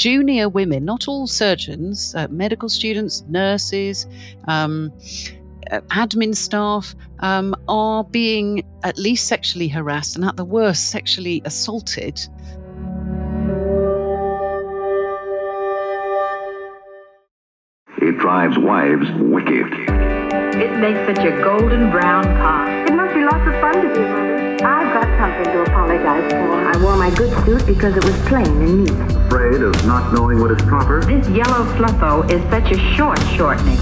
junior women, not all surgeons, uh, medical students, nurses, um, uh, admin staff um, are being at least sexually harassed and at the worst sexually assaulted. It drives wives wicked. It makes such a golden brown pot. I've got something to apologize for. I wore my good suit because it was plain and neat. Afraid of not knowing what is proper? This yellow fluffo is such a short shortening.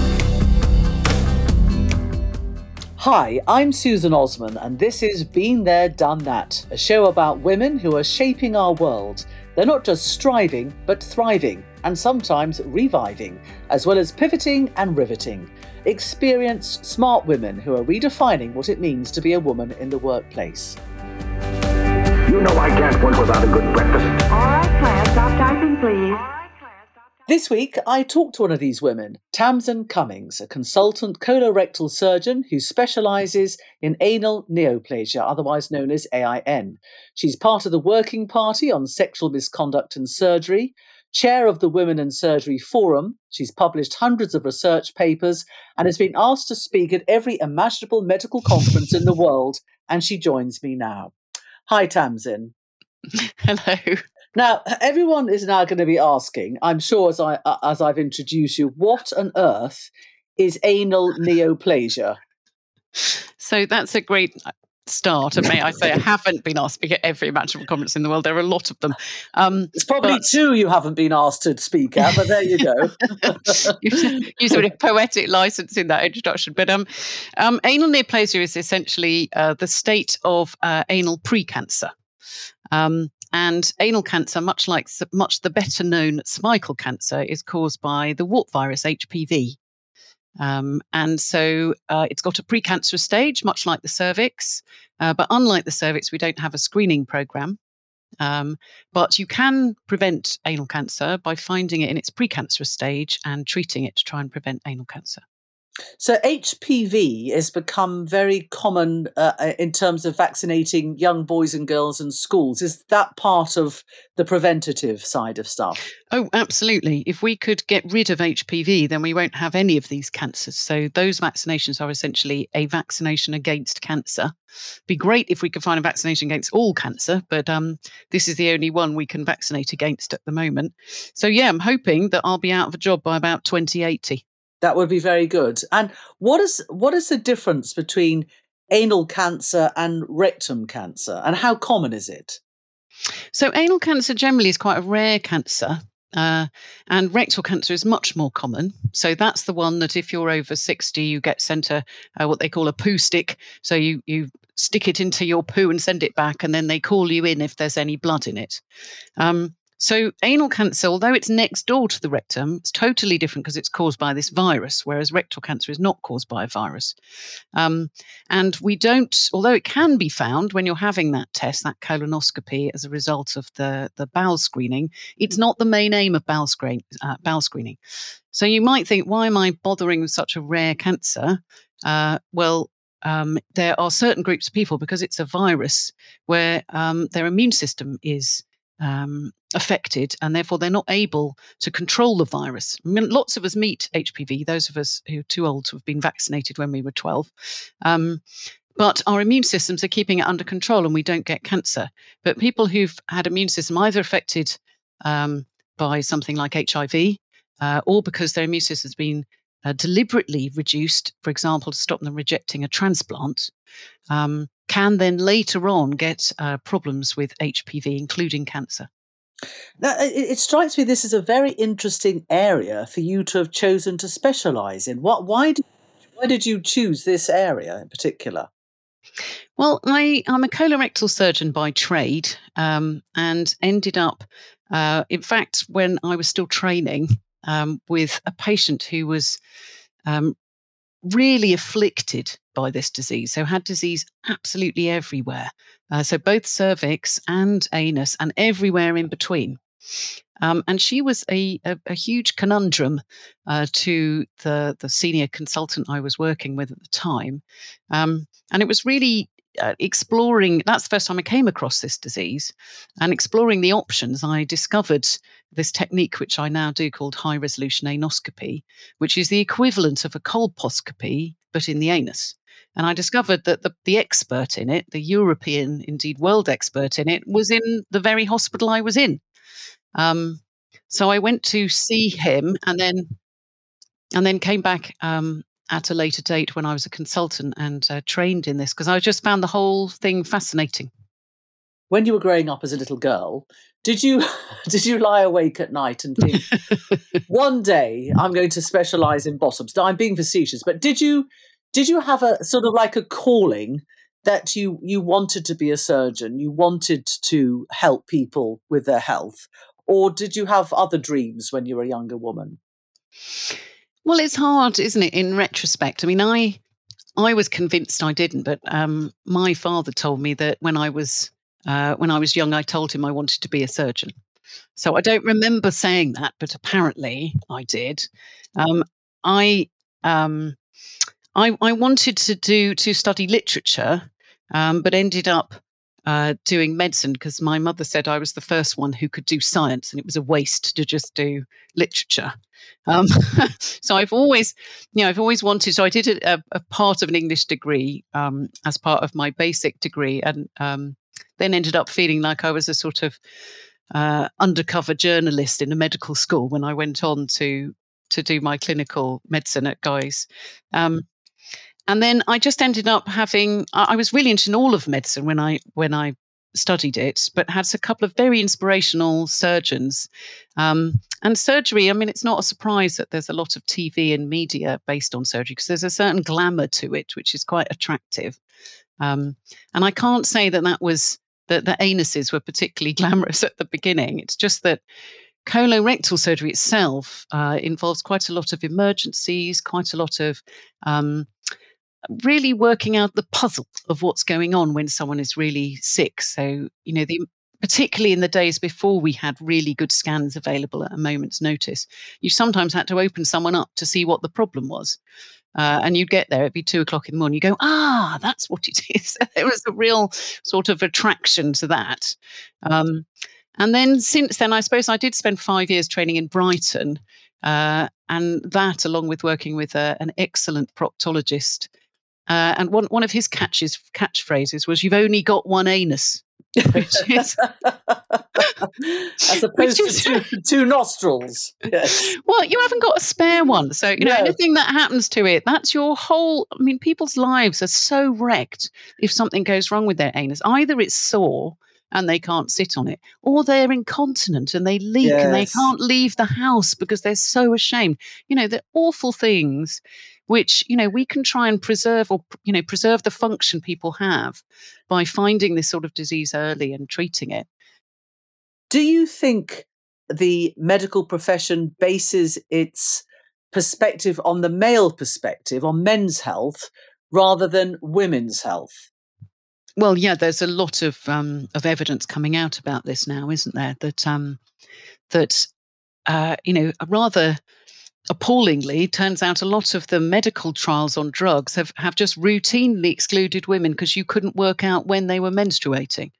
Hi, I'm Susan Osman, and this is Been There, Done That, a show about women who are shaping our world. They're not just striving, but thriving, and sometimes reviving, as well as pivoting and riveting. Experienced, smart women who are redefining what it means to be a woman in the workplace. You know I can't work without a good breakfast. All right, class, stop typing, please. This week, I talked to one of these women, Tamzin Cummings, a consultant colorectal surgeon who specialises in anal neoplasia, otherwise known as AIN. She's part of the Working Party on Sexual Misconduct and Surgery, chair of the Women in Surgery Forum. She's published hundreds of research papers and has been asked to speak at every imaginable medical conference in the world. And she joins me now. Hi, Tamzin. Hello. Now, everyone is now going to be asking, I'm sure as, I, uh, as I've introduced you, what on earth is anal neoplasia? So that's a great start. And may I say, I haven't been asked to speak at every imaginable conference in the world. There are a lot of them. Um, It's probably but- two you haven't been asked to speak at, but there you go. you use a bit of poetic license in that introduction. But um, um, anal neoplasia is essentially uh, the state of uh, anal precancer. Um, and anal cancer, much like much the better known cervical cancer, is caused by the wart virus HPV. Um, and so uh, it's got a precancerous stage, much like the cervix. Uh, but unlike the cervix, we don't have a screening program. Um, but you can prevent anal cancer by finding it in its precancerous stage and treating it to try and prevent anal cancer. So HPV has become very common uh, in terms of vaccinating young boys and girls in schools. Is that part of the preventative side of stuff? Oh, absolutely. If we could get rid of HPV, then we won't have any of these cancers. So those vaccinations are essentially a vaccination against cancer. Be great if we could find a vaccination against all cancer, but um, this is the only one we can vaccinate against at the moment. So yeah, I'm hoping that I'll be out of a job by about 2080. That would be very good. And what is what is the difference between anal cancer and rectum cancer, and how common is it? So, anal cancer generally is quite a rare cancer, uh, and rectal cancer is much more common. So, that's the one that if you're over 60, you get sent a uh, what they call a poo stick. So, you, you stick it into your poo and send it back, and then they call you in if there's any blood in it. Um, so, anal cancer, although it's next door to the rectum, it's totally different because it's caused by this virus, whereas rectal cancer is not caused by a virus. Um, and we don't, although it can be found when you're having that test, that colonoscopy, as a result of the, the bowel screening, it's not the main aim of bowel, screen, uh, bowel screening. So you might think, why am I bothering with such a rare cancer? Uh, well, um, there are certain groups of people because it's a virus where um, their immune system is um, affected and therefore they're not able to control the virus. I mean, lots of us meet HPV, those of us who are too old to have been vaccinated when we were 12. Um, but our immune systems are keeping it under control and we don't get cancer. But people who've had immune system either affected um, by something like HIV uh, or because their immune system has been uh, deliberately reduced, for example, to stop them rejecting a transplant, um, can then later on get uh, problems with HPV, including cancer. Now, it, it strikes me this is a very interesting area for you to have chosen to specialise in. What? Why did why did you choose this area in particular? Well, I, I'm a colorectal surgeon by trade um, and ended up, uh, in fact, when I was still training um, with a patient who was um, really afflicted by this disease. So, had disease absolutely everywhere. Uh, so, both cervix and anus and everywhere in between. Um, and she was a, a, a huge conundrum uh, to the, the senior consultant I was working with at the time. Um, and it was really uh, exploring that's the first time I came across this disease and exploring the options, I discovered this technique, which I now do called high resolution anoscopy, which is the equivalent of a colposcopy, but in the anus. And I discovered that the, the expert in it, the European, indeed world expert in it, was in the very hospital I was in. Um, so I went to see him and then and then came back um, at a later date when I was a consultant and uh, trained in this because I just found the whole thing fascinating. When you were growing up as a little girl, did you did you lie awake at night and think one day I'm going to specialize in bottoms? I'm being facetious, but did you did you have a sort of like a calling that you you wanted to be a surgeon, you wanted to help people with their health, or did you have other dreams when you were a younger woman? Well, it's hard, isn't it, in retrospect? I mean, I I was convinced I didn't, but um, my father told me that when I was uh, when I was young, I told him I wanted to be a surgeon. So I don't remember saying that, but apparently I did. Um, I um, I, I wanted to do to study literature, um, but ended up uh, doing medicine because my mother said I was the first one who could do science, and it was a waste to just do literature. Um, so I've always, you know, I've always wanted. So I did a, a part of an English degree um, as part of my basic degree, and um, then ended up feeling like I was a sort of uh, undercover journalist in a medical school when I went on to to do my clinical medicine at Guy's. Um, and then I just ended up having. I was really into all of medicine when I when I studied it, but had a couple of very inspirational surgeons. Um, and surgery, I mean, it's not a surprise that there's a lot of TV and media based on surgery because there's a certain glamour to it, which is quite attractive. Um, and I can't say that that was that the anuses were particularly glamorous at the beginning. It's just that colorectal surgery itself uh, involves quite a lot of emergencies, quite a lot of um, really working out the puzzle of what's going on when someone is really sick. So, you know, the particularly in the days before we had really good scans available at a moment's notice, you sometimes had to open someone up to see what the problem was. Uh, and you'd get there, it'd be two o'clock in the morning. You go, ah, that's what it is. there was a real sort of attraction to that. Um, and then since then, I suppose I did spend five years training in Brighton. Uh, and that, along with working with a, uh, an excellent proctologist uh, and one, one of his catches catchphrases was, "You've only got one anus." Which is, as opposed is, to two, two nostrils. Yes. Well, you haven't got a spare one, so you know no. anything that happens to it, that's your whole. I mean, people's lives are so wrecked if something goes wrong with their anus. Either it's sore and they can't sit on it, or they're incontinent and they leak yes. and they can't leave the house because they're so ashamed. You know, the awful things which you know we can try and preserve or you know preserve the function people have by finding this sort of disease early and treating it. Do you think the medical profession bases its perspective on the male perspective on men's health rather than women's health? Well yeah there's a lot of um, of evidence coming out about this now isn't there? That um that uh, you know rather appallingly, turns out a lot of the medical trials on drugs have, have just routinely excluded women because you couldn't work out when they were menstruating.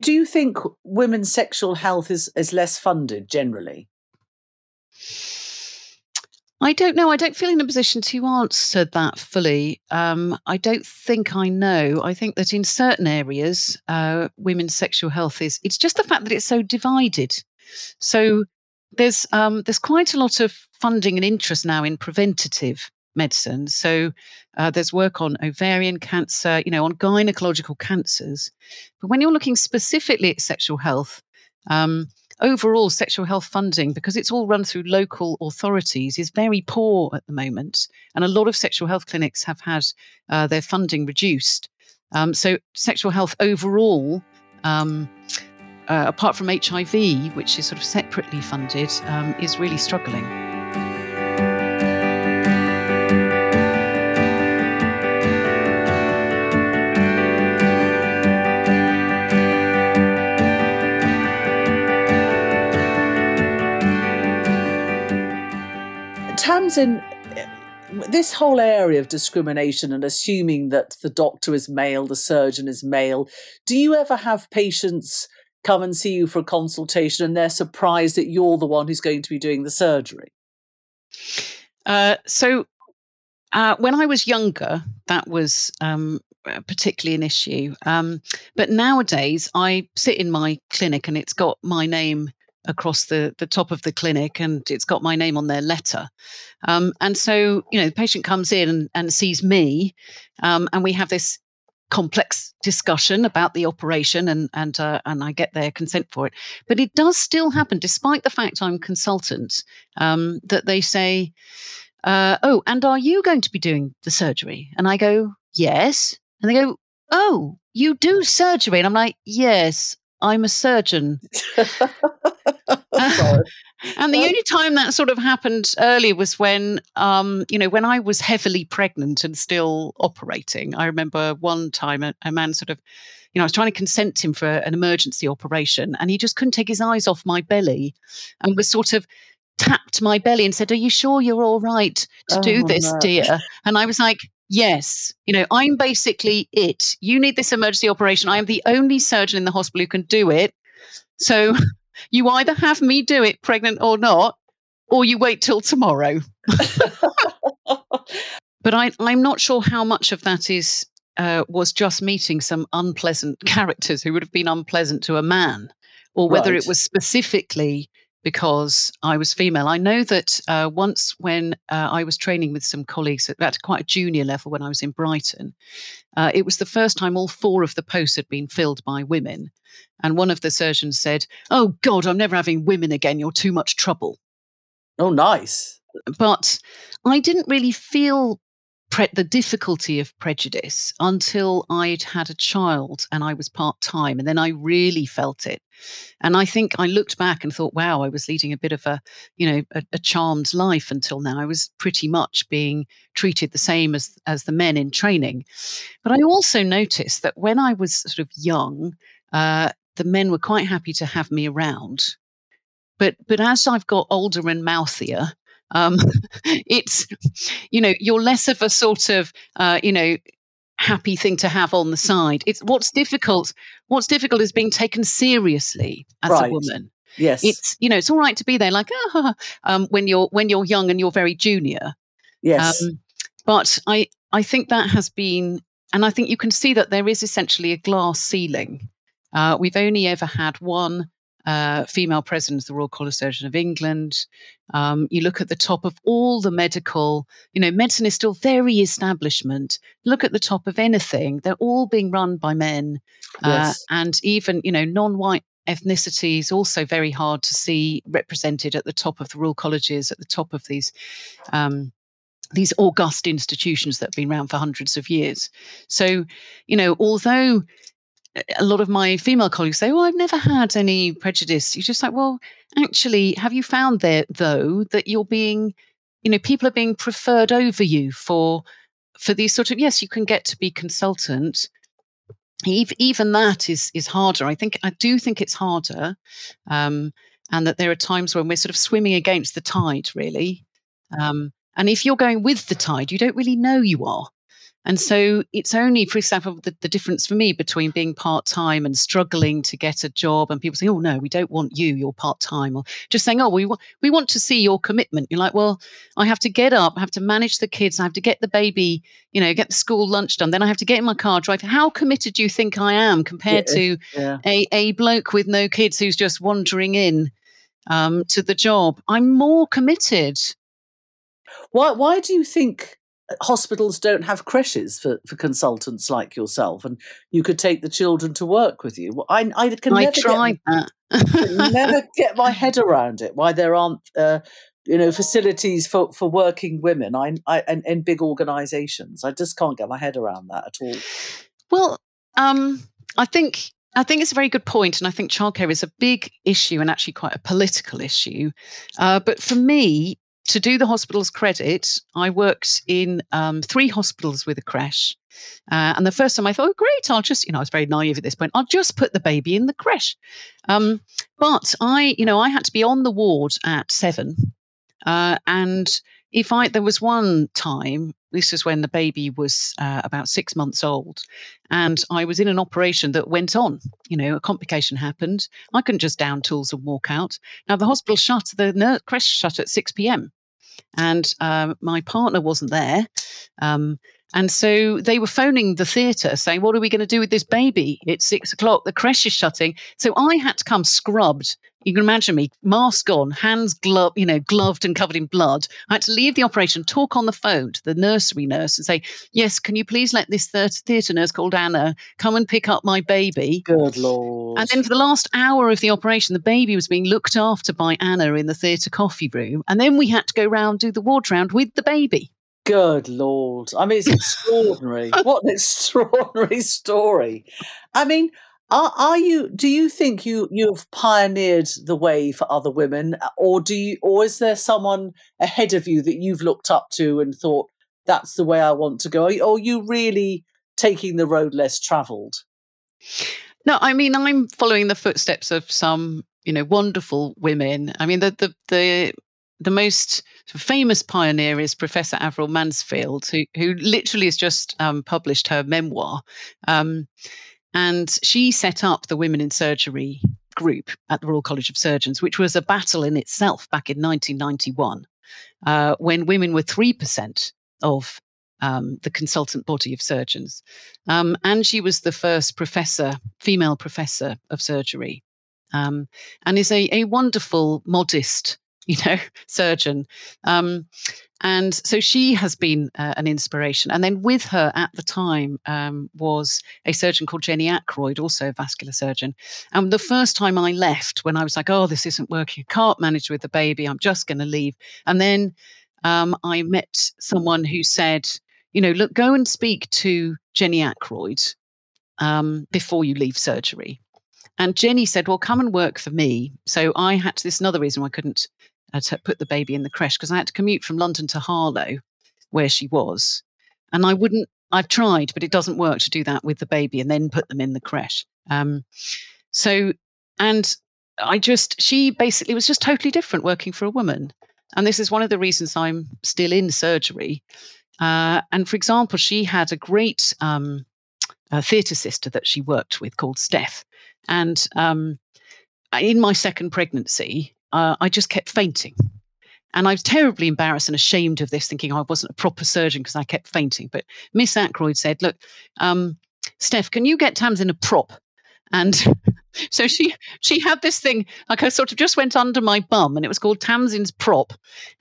Do you think women's sexual health is, is less funded generally? I don't know. I don't feel in a position to answer that fully. Um, I don't think I know. I think that in certain areas, uh, women's sexual health is, it's just the fact that it's so divided. So there's um, there's quite a lot of funding and interest now in preventative medicine. So uh, there's work on ovarian cancer, you know, on gynecological cancers. But when you're looking specifically at sexual health, um, overall sexual health funding, because it's all run through local authorities, is very poor at the moment. And a lot of sexual health clinics have had uh, their funding reduced. Um, so sexual health overall um, uh, apart from HIV, which is sort of separately funded, um, is really struggling. Tamzin, this whole area of discrimination and assuming that the doctor is male, the surgeon is male, do you ever have patients come and see you for a consultation and they're surprised that you're the one who's going to be doing the surgery? Uh, so, uh, when I was younger, that was um, particularly an issue. Um, but nowadays, I sit in my clinic and it's got my name across the, the top of the clinic and it's got my name on their letter. Um, and so, you know, the patient comes in and, and sees me, um, and we have this complex discussion about the operation and and uh, and I get their consent for it. But it does still happen, despite the fact I'm consultant, um, that they say, uh, "Oh, and are you going to be doing the surgery?" And I go, "Yes," and they go, "Oh, you do surgery?" And I'm like, "Yes, I'm a surgeon." and the only time that sort of happened earlier was when, um, you know, when I was heavily pregnant and still operating. I remember one time a, a man sort of, you know, I was trying to consent him for an emergency operation, and he just couldn't take his eyes off my belly, and was sort of tapped my belly and said, "Are you sure you're all right to Oh, do this, dear?" And I was like. Yes, you know, I'm basically it. You need this emergency operation. I am the only surgeon in the hospital who can do it. So you either have me do it, pregnant or not, or you wait till tomorrow. But I, I'm not sure how much of that is uh, was just meeting some unpleasant characters who would have been unpleasant to a man, or whether Right. it was specifically because I was female. I know that uh, once when uh, I was training with some colleagues at, at quite a junior level when I was in Brighton, uh, it was the first time all four of the posts had been filled by women. And one of the surgeons said, Oh, God, I'm never having women again. You're too much trouble oh, nice. but I didn't really feel pre- the difficulty of prejudice until I'd had a child and I was part time, and then I really felt it. And I think I looked back and thought, wow, I was leading a bit of a, you know, a, a charmed life until now. I was pretty much being treated the same as as the men in training. But I also noticed that when I was sort of young, uh, the men were quite happy to have me around. But but as I've got older and mouthier, um, it's you know you're less of a sort of uh, you know happy thing to have on the side. It's what's difficult. What's difficult is being taken seriously as Right. a woman. Yes. It's you know it's all right to be there like ah, um, when you're when you're young and you're very junior. yes. Um, but I I think that has been, and I think you can see that there is essentially a glass ceiling. Uh, we've only ever had one uh, female president of the Royal College of Surgeons of England. Um, you look at the top of all the medical, you know, medicine is still very establishment. Look at the top of anything; they're all being run by men, uh, Yes. and even you know non-white ethnicities also very hard to see represented at the top of the Royal Colleges, at the top of these. Um, these august institutions that have been around for hundreds of years. So, you know, although a lot of my female colleagues say, "Oh, I've never had any prejudice," you're just like, "Well, actually, have you found there though that you're being, you know, people are being preferred over you for for these sort of yes, you can get to be consultant." Even that is is harder. I think I do think it's harder, um, and that there are times when we're sort of swimming against the tide, really. Um, and if you're going with the tide, you don't really know you are. And so it's only, for example, the, the difference for me between being part time and struggling to get a job, and people say, "Oh no, we don't want you. You're part time," or just saying, "Oh, we want we want to see your commitment." You're like, "Well, I have to get up, I have to manage the kids, I have to get the baby, you know, get the school lunch done. Then I have to get in my car, drive. How committed do you think I am compared Yeah. to yeah. a a bloke with no kids who's just wandering in um, to the job? I'm more committed." Why, why do you think hospitals don't have creches for, for consultants like yourself and you could take the children to work with you? Well, I, I can I never get that. never get my head around it. Why there aren't, uh, you know, facilities for, for working women I, I, and in big organisations. I just can't get my head around that at all. Well, um, I think I think it's a very good point, and I think childcare is a big issue and actually quite a political issue. Uh, but for me, to do the hospital's credit, I worked in um, three hospitals with a creche. Uh, and the first time I thought, oh, great, I'll just, you know, I was very naive at this point, I'll just put the baby in the creche. Um, but I, you know, I had to be on the ward at seven. Uh, and if I there was one time, this was when the baby was uh, about six months old, and I was in an operation that went on. You know, a complication happened. I couldn't just down tools and walk out. Now the hospital shut, the nurse creche shut at six p.m. And um, my partner wasn't there. Um, and so they were phoning the theatre saying, What are we going to do with this baby? It's six o'clock. The creche is shutting. So I had to come scrubbed. You can imagine me, mask on, hands gloved, you know, gloved and covered in blood. I had to leave the operation, talk on the phone to the nursery nurse and say, Yes, can you please let this theatre nurse called Anna come and pick up my baby? Good Lord. And then for the last hour of the operation, the baby was being looked after by Anna in the theatre coffee room. And then we had to go round, do the ward round with the baby. Good Lord. I mean, it's extraordinary. what an extraordinary story. I mean, are, are you do you think you you've pioneered the way for other women or do you or is there someone ahead of you that you've looked up to and thought that's the way I want to go or are you really taking the road less traveled no i mean i'm following the footsteps of some you know wonderful women i mean the the the the most famous pioneer is Professor Avril Mansfield, who, who literally has just um, published her memoir. Um, and she set up the Women in Surgery group at the Royal College of Surgeons, which was a battle in itself back in 1991, uh, when women were 3% of um, the consultant body of surgeons. Um, and she was the first professor, female professor of surgery, um, and is a, a wonderful, modest you know, surgeon. Um, and so she has been uh, an inspiration. And then with her at the time um, was a surgeon called Jenny Ackroyd, also a vascular surgeon. And the first time I left, when I was like, oh, this isn't working, I can't manage with the baby, I'm just going to leave. And then um, I met someone who said, you know, look, go and speak to Jenny Ackroyd um, before you leave surgery. And Jenny said, Well, come and work for me. So I had to, this is another reason why I couldn't uh, put the baby in the creche because I had to commute from London to Harlow, where she was. And I wouldn't, I've tried, but it doesn't work to do that with the baby and then put them in the creche. Um, so, and I just, she basically was just totally different working for a woman. And this is one of the reasons I'm still in surgery. Uh, and for example, she had a great um, theatre sister that she worked with called Steph. And um, in my second pregnancy, uh, I just kept fainting. And I was terribly embarrassed and ashamed of this, thinking I wasn't a proper surgeon because I kept fainting. But Miss Ackroyd said, Look, um, Steph, can you get Tamzin a prop? And so she she had this thing like I sort of just went under my bum, and it was called Tamzin's prop.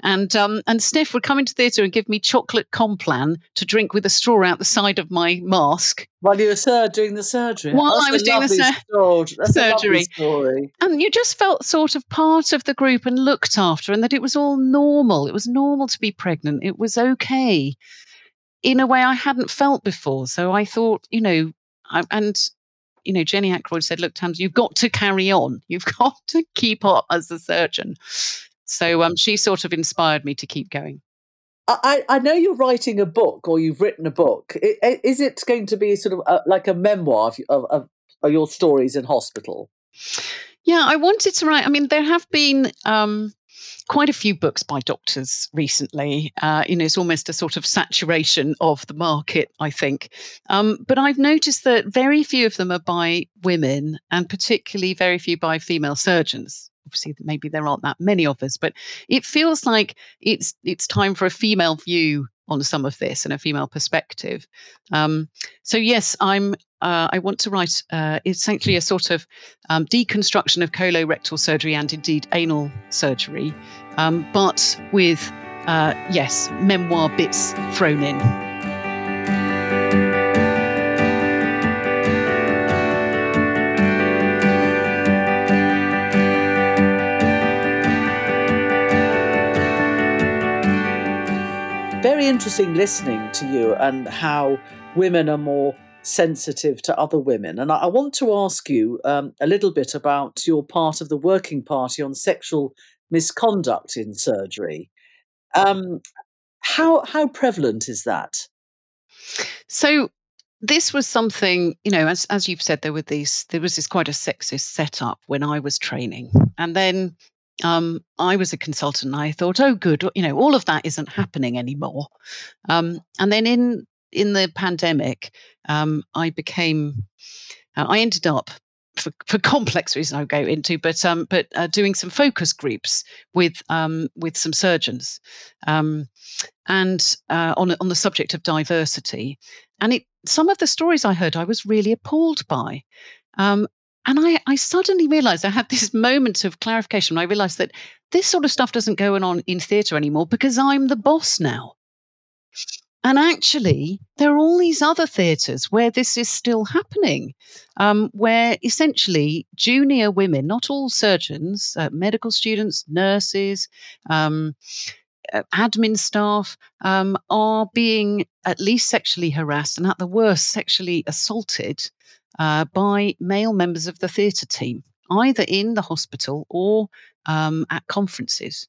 And um, and Steph would come into theatre and give me chocolate complan to drink with a straw out the side of my mask. While you were sir, doing the surgery. While That's I was doing the sur- surgery. And you just felt sort of part of the group and looked after, and that it was all normal. It was normal to be pregnant. It was okay in a way I hadn't felt before. So I thought, you know, I, and you know, Jenny Ackroyd said, look, Tams, you've got to carry on. You've got to keep up as a surgeon. So um, she sort of inspired me to keep going. I, I know you're writing a book or you've written a book. Is it going to be sort of a, like a memoir of, of, of, your stories in hospital? Yeah, I wanted to write. I mean, there have been um, quite a few books by doctors recently. Uh, you know, it's almost a sort of saturation of the market, I think. Um, but I've noticed that very few of them are by women, and particularly very few by female surgeons. Obviously, maybe there aren't that many of us, but it feels like it's it's time for a female view on some of this and a female perspective. Um, so yes, I'm. Uh, I want to write uh, essentially a sort of um, deconstruction of colorectal surgery and indeed anal surgery, um, but with uh, yes, memoir bits thrown in. Interesting listening to you and how women are more sensitive to other women. And I, want to ask you um, a little bit about your part of the working party on sexual misconduct in surgery. Um, how how prevalent is that? So this was something you know as as you've said there were these there was this quite a sexist setup when i was training and then um, I was a consultant. And I thought, oh, good, you know, all of that isn't happening anymore. Um, and then in in the pandemic, um, I became, uh, I ended up for, for, complex reasons I'll go into, but um, but uh, doing some focus groups with um, with some surgeons, um, and uh, on on the subject of diversity, and it some of the stories I heard I was really appalled by, um, and I, I suddenly realized I had this moment of clarification. I realized that this sort of stuff doesn't go on in theatre anymore because I'm the boss now. And actually, there are all these other theatres where this is still happening, um, where essentially junior women, not all surgeons, uh, medical students, nurses, um, uh, admin staff, um, are being at least sexually harassed and at the worst sexually assaulted uh, by male members of the theatre team, either in the hospital or um, at conferences.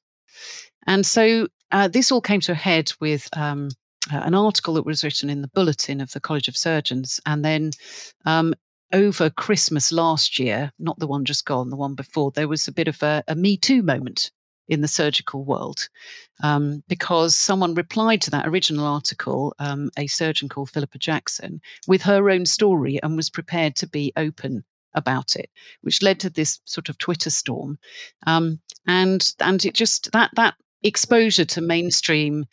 And so uh, this all came to a head with um, uh, an article that was written in the bulletin of the College of Surgeons. And then um, over Christmas last year, not the one just gone, the one before, there was a bit of a, a Me Too moment in the surgical world um, because someone replied to that original article, um, a surgeon called Philippa Jackson, with her own story and was prepared to be open about it, which led to this sort of Twitter storm. Um, and and it just that that exposure to mainstream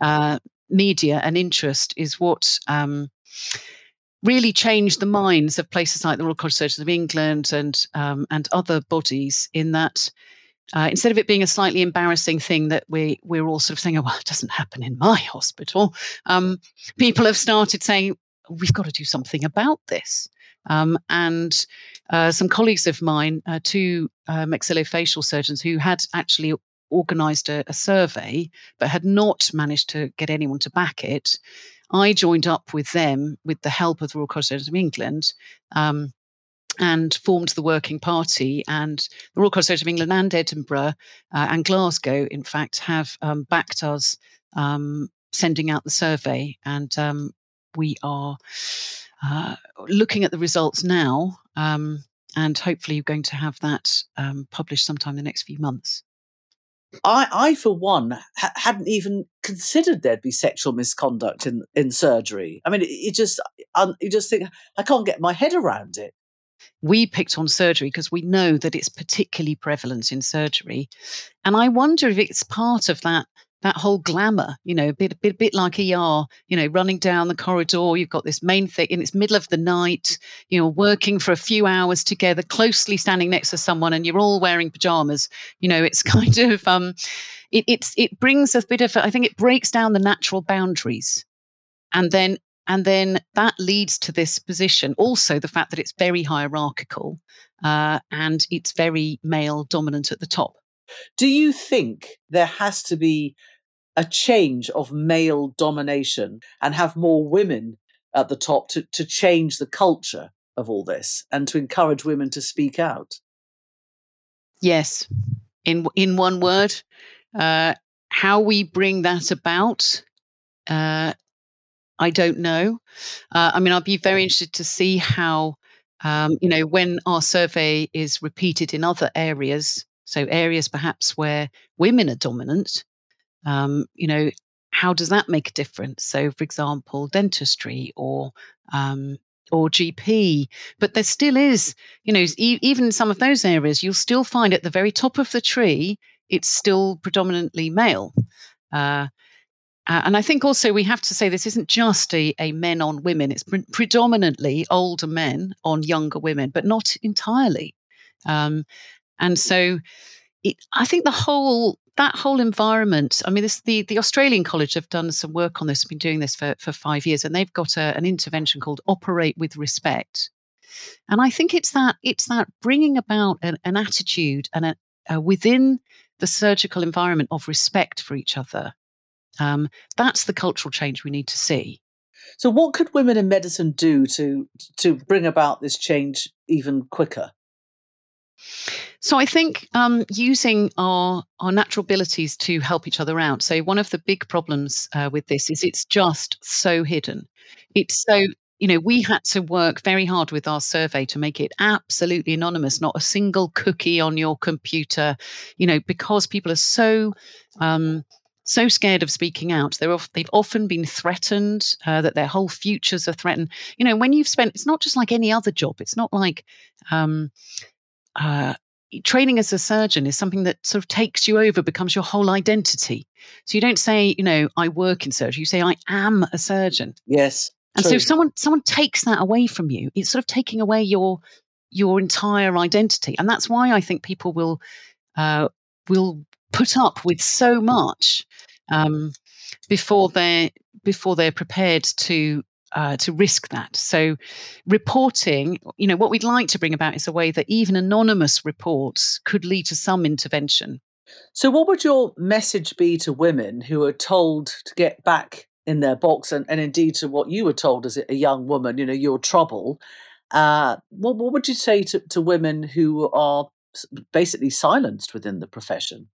uh, media and interest is what um, really changed the minds of places like the Royal College of Surgeons of England and um, and other bodies in that uh, instead of it being a slightly embarrassing thing that we we're all sort of saying, "Oh, well, it doesn't happen in my hospital," um, people have started saying, "We've got to do something about this." Um, and uh, some colleagues of mine, uh, two maxillofacial surgeons who had actually organised a, a, survey but had not managed to get anyone to back it. I joined up with them with the help of the Royal College of England. Um, and formed the Working Party. And the Royal College of England and Edinburgh uh, and Glasgow, in fact, have um, backed us um, sending out the survey. And um, we are uh, looking at the results now. Um, and hopefully, you're going to have that um, published sometime in the next few months. I, I for one, ha- hadn't even considered there'd be sexual misconduct in, in surgery. I mean, you just you just think I can't get my head around it we picked on surgery because we know that it's particularly prevalent in surgery. And I wonder if it's part of that that whole glamour, you know, a bit, a bit, a bit like ER, you know, running down the corridor. You've got this main thing, and it's middle of the night. You know, working for a few hours together, closely standing next to someone, and you're all wearing pajamas. You know, it's kind of um, it it's it brings a bit of I think it breaks down the natural boundaries, and then and then that leads to this position. Also, the fact that it's very hierarchical uh, and it's very male dominant at the top. Do you think there has to be a change of male domination and have more women at the top to, to change the culture of all this and to encourage women to speak out? Yes. In, in one word, uh, how we bring that about uh, I don't know. Uh, I mean, I'll be very interested to see how, um, you know, when our survey is repeated in other areas, so areas perhaps where women are dominant, um, you know, how does that make a difference? So, for example, dentistry or um, or GP, but there still is, you know, e- even in some of those areas, you'll still find at the very top of the tree, it's still predominantly male. Uh, uh, and I think also we have to say this isn't just a, a men on women, it's pre- predominantly older men on younger women, but not entirely. Um, and so it, I think the whole that whole environment, I mean, this, the, the Australian College have done some work on this, been doing this for, for five years, and they've got a, an intervention called Operate with Respect. And I think it's that it's that bringing about an, an attitude and a, a within the surgical environment of respect for each other um, that's the cultural change we need to see. So, what could women in medicine do to to bring about this change even quicker? So I think um, using our our natural abilities to help each other out. So one of the big problems uh, with this is it's just so hidden. It's so you know, we had to work very hard with our survey to make it absolutely anonymous, not a single cookie on your computer, you know, because people are so um, so scared of speaking out. They're off, they've often been threatened uh, that their whole futures are threatened. You know, when you've spent, it's not just like any other job. It's not like um, uh, training as a surgeon is something that sort of takes you over, becomes your whole identity. So you don't say, you know, I work in surgery. You say, I am a surgeon. Yes. And true. so if someone someone takes that away from you, it's sort of taking away your your entire identity. And that's why I think people will uh, will put up with so much um, before they're before they're prepared to uh, to risk that. So, reporting, you know, what we'd like to bring about is a way that even anonymous reports could lead to some intervention. So, what would your message be to women who are told to get back in their box, and, and indeed to what you were told as a young woman, you know, your trouble? Uh, what, what would you say to, to women who are basically silenced within the profession?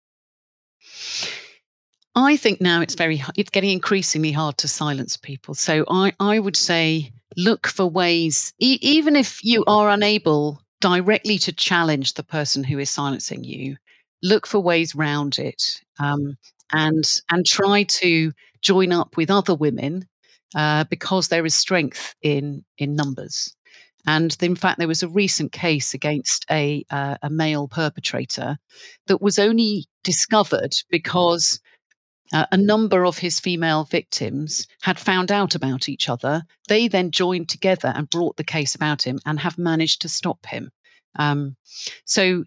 I think now it's very it's getting increasingly hard to silence people. So I I would say look for ways e- even if you are unable directly to challenge the person who is silencing you, look for ways round it. Um, and and try to join up with other women uh, because there is strength in in numbers. And in fact, there was a recent case against a uh, a male perpetrator that was only discovered because uh, a number of his female victims had found out about each other. They then joined together and brought the case about him and have managed to stop him. Um, so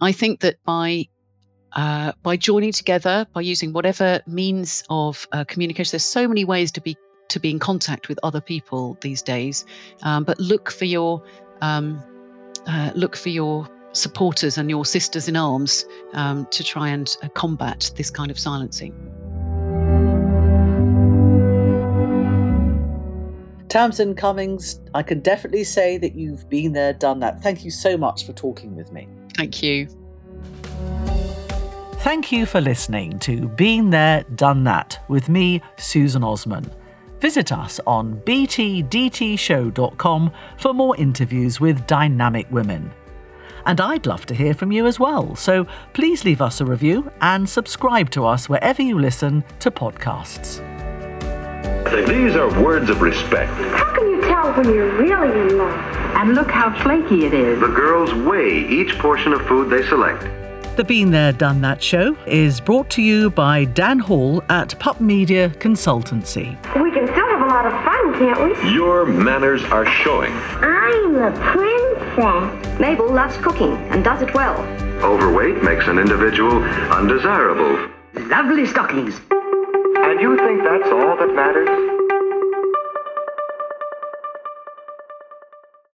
I think that by uh, by joining together, by using whatever means of uh, communication, there's so many ways to be to be in contact with other people these days. Um, but look for your um, uh, look for your supporters and your sisters in arms um, to try and uh, combat this kind of silencing. Tamzin Cummings, I can definitely say that you've been there, done that. Thank you so much for talking with me. Thank you. Thank you for listening to Been There, Done That with me, Susan Osman. Visit us on btdtshow.com for more interviews with dynamic women. And I'd love to hear from you as well, so please leave us a review and subscribe to us wherever you listen to podcasts. These are words of respect. How can you tell when you're really in love? And look how flaky it is. The girls weigh each portion of food they select. The Been There Done That show is brought to you by Dan Hall at Pup Media Consultancy. We can still have a lot of fun, can't we? Your manners are showing. I'm a princess. Mabel loves cooking and does it well. Overweight makes an individual undesirable. Lovely stockings. And you think that's all that matters?